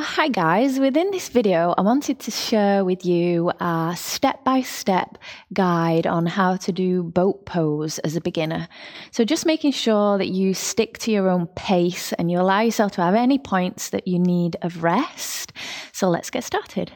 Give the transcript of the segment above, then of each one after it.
hi guys, within this video, I wanted to share with you a step by step guide on how to do boat pose as a beginner. So, just making sure that you stick to your own pace and you allow yourself to have any points that you need of rest. So, let's get started.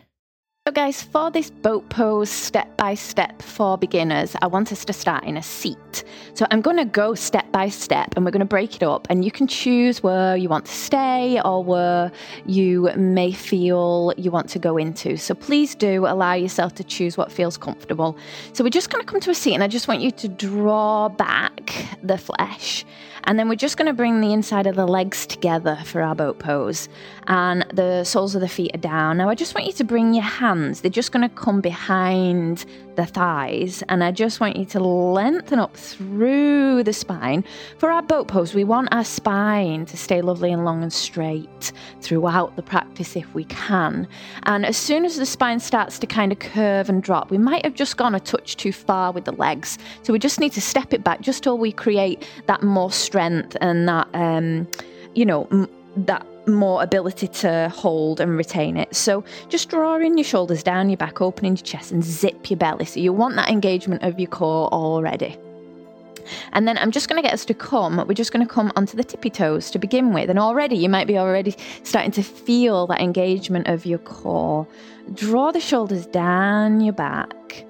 So, guys, for this boat pose step by step for beginners, I want us to start in a seat. So, I'm going to go step by step and we're going to break it up, and you can choose where you want to stay or where you may feel you want to go into. So, please do allow yourself to choose what feels comfortable. So, we're just going to come to a seat, and I just want you to draw back the flesh. And then we're just going to bring the inside of the legs together for our boat pose. And the soles of the feet are down. Now, I just want you to bring your hands, they're just going to come behind the thighs. And I just want you to lengthen up through the spine. For our boat pose, we want our spine to stay lovely and long and straight throughout the practice if we can. And as soon as the spine starts to kind of curve and drop, we might have just gone a touch too far with the legs. So we just need to step it back just till we create that more strength and that, um, you know, that more ability to hold and retain it. So just drawing your shoulders down your back, opening your chest, and zip your belly. So you want that engagement of your core already. And then I'm just going to get us to come. We're just going to come onto the tippy toes to begin with. And already, you might be already starting to feel that engagement of your core. Draw the shoulders down your back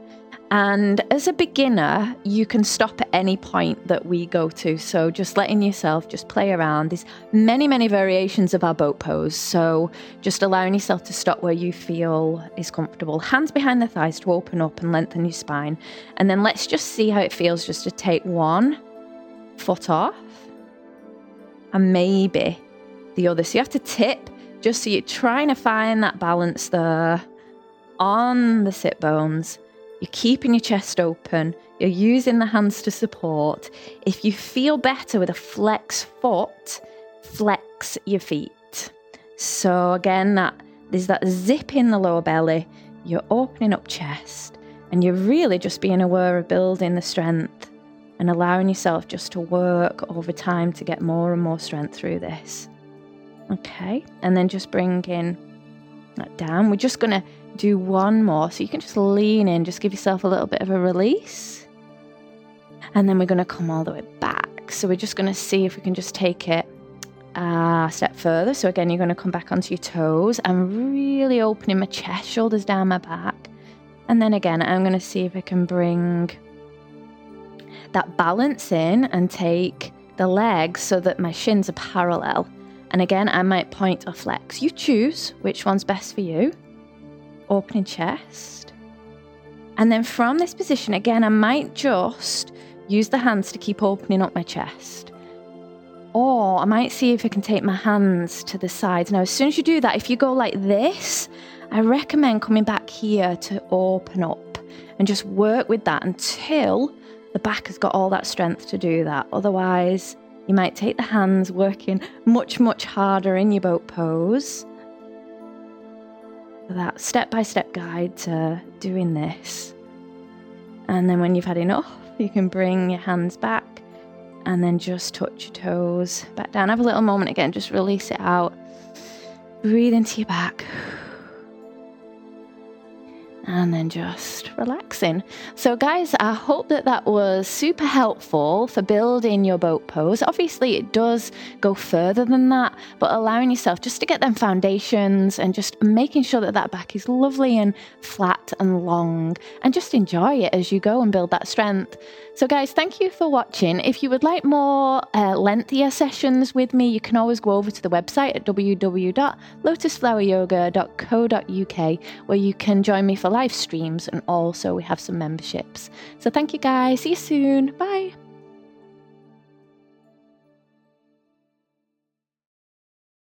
and as a beginner, you can stop at any point that we go to. So just letting yourself just play around. There's many, many variations of our boat pose. So just allowing yourself to stop where you feel is comfortable. Hands behind the thighs to open up and lengthen your spine. And then let's just see how it feels just to take one foot off and maybe the other. So you have to tip just so you're trying to find that balance there on the sit bones you're keeping your chest open. You're using the hands to support. If you feel better with a flex foot, flex your feet. So again, that there's that zip in the lower belly. You're opening up chest, and you're really just being aware of building the strength and allowing yourself just to work over time to get more and more strength through this. Okay, and then just bring in that down. We're just to do one more. So you can just lean in, just give yourself a little bit of a release. And then we're going to come all the way back. So we're just going to see if we can just take it uh, a step further. So again, you're going to come back onto your toes. I'm really opening my chest, shoulders down my back. And then again, I'm going to see if I can bring that balance in and take the legs so that my shins are parallel. And again, I might point or flex. You choose which one's best for you opening chest. And then from this position, again, I might just use the hands to keep opening up my chest. Or I might see if I can take my hands to the sides. Now, as soon as you do that, if you go like this, I recommend coming back here to open up and just work with that until the back has got all that strength to do that. Otherwise, you might take the hands working much, much harder in your boat pose that step by step guide to doing this. And then when you've had enough, you can bring your hands back and then just touch your toes back down. Have a little moment again, just release it out. Breathe into your back and then just relaxing. So, guys, I hope that that was super helpful for building your boat pose. Obviously, it does go further than that, but allowing yourself just to get them foundations and just making sure that that back is lovely and flat and long, and just enjoy it as you go and build that strength. So, guys, thank you for watching. If you would like more uh, lengthier sessions with me, you can always go over to the website at www.lotusfloweryoga.co.uk where you can join me for live streams and also we have some memberships. So, thank you, guys. See you soon. Bye.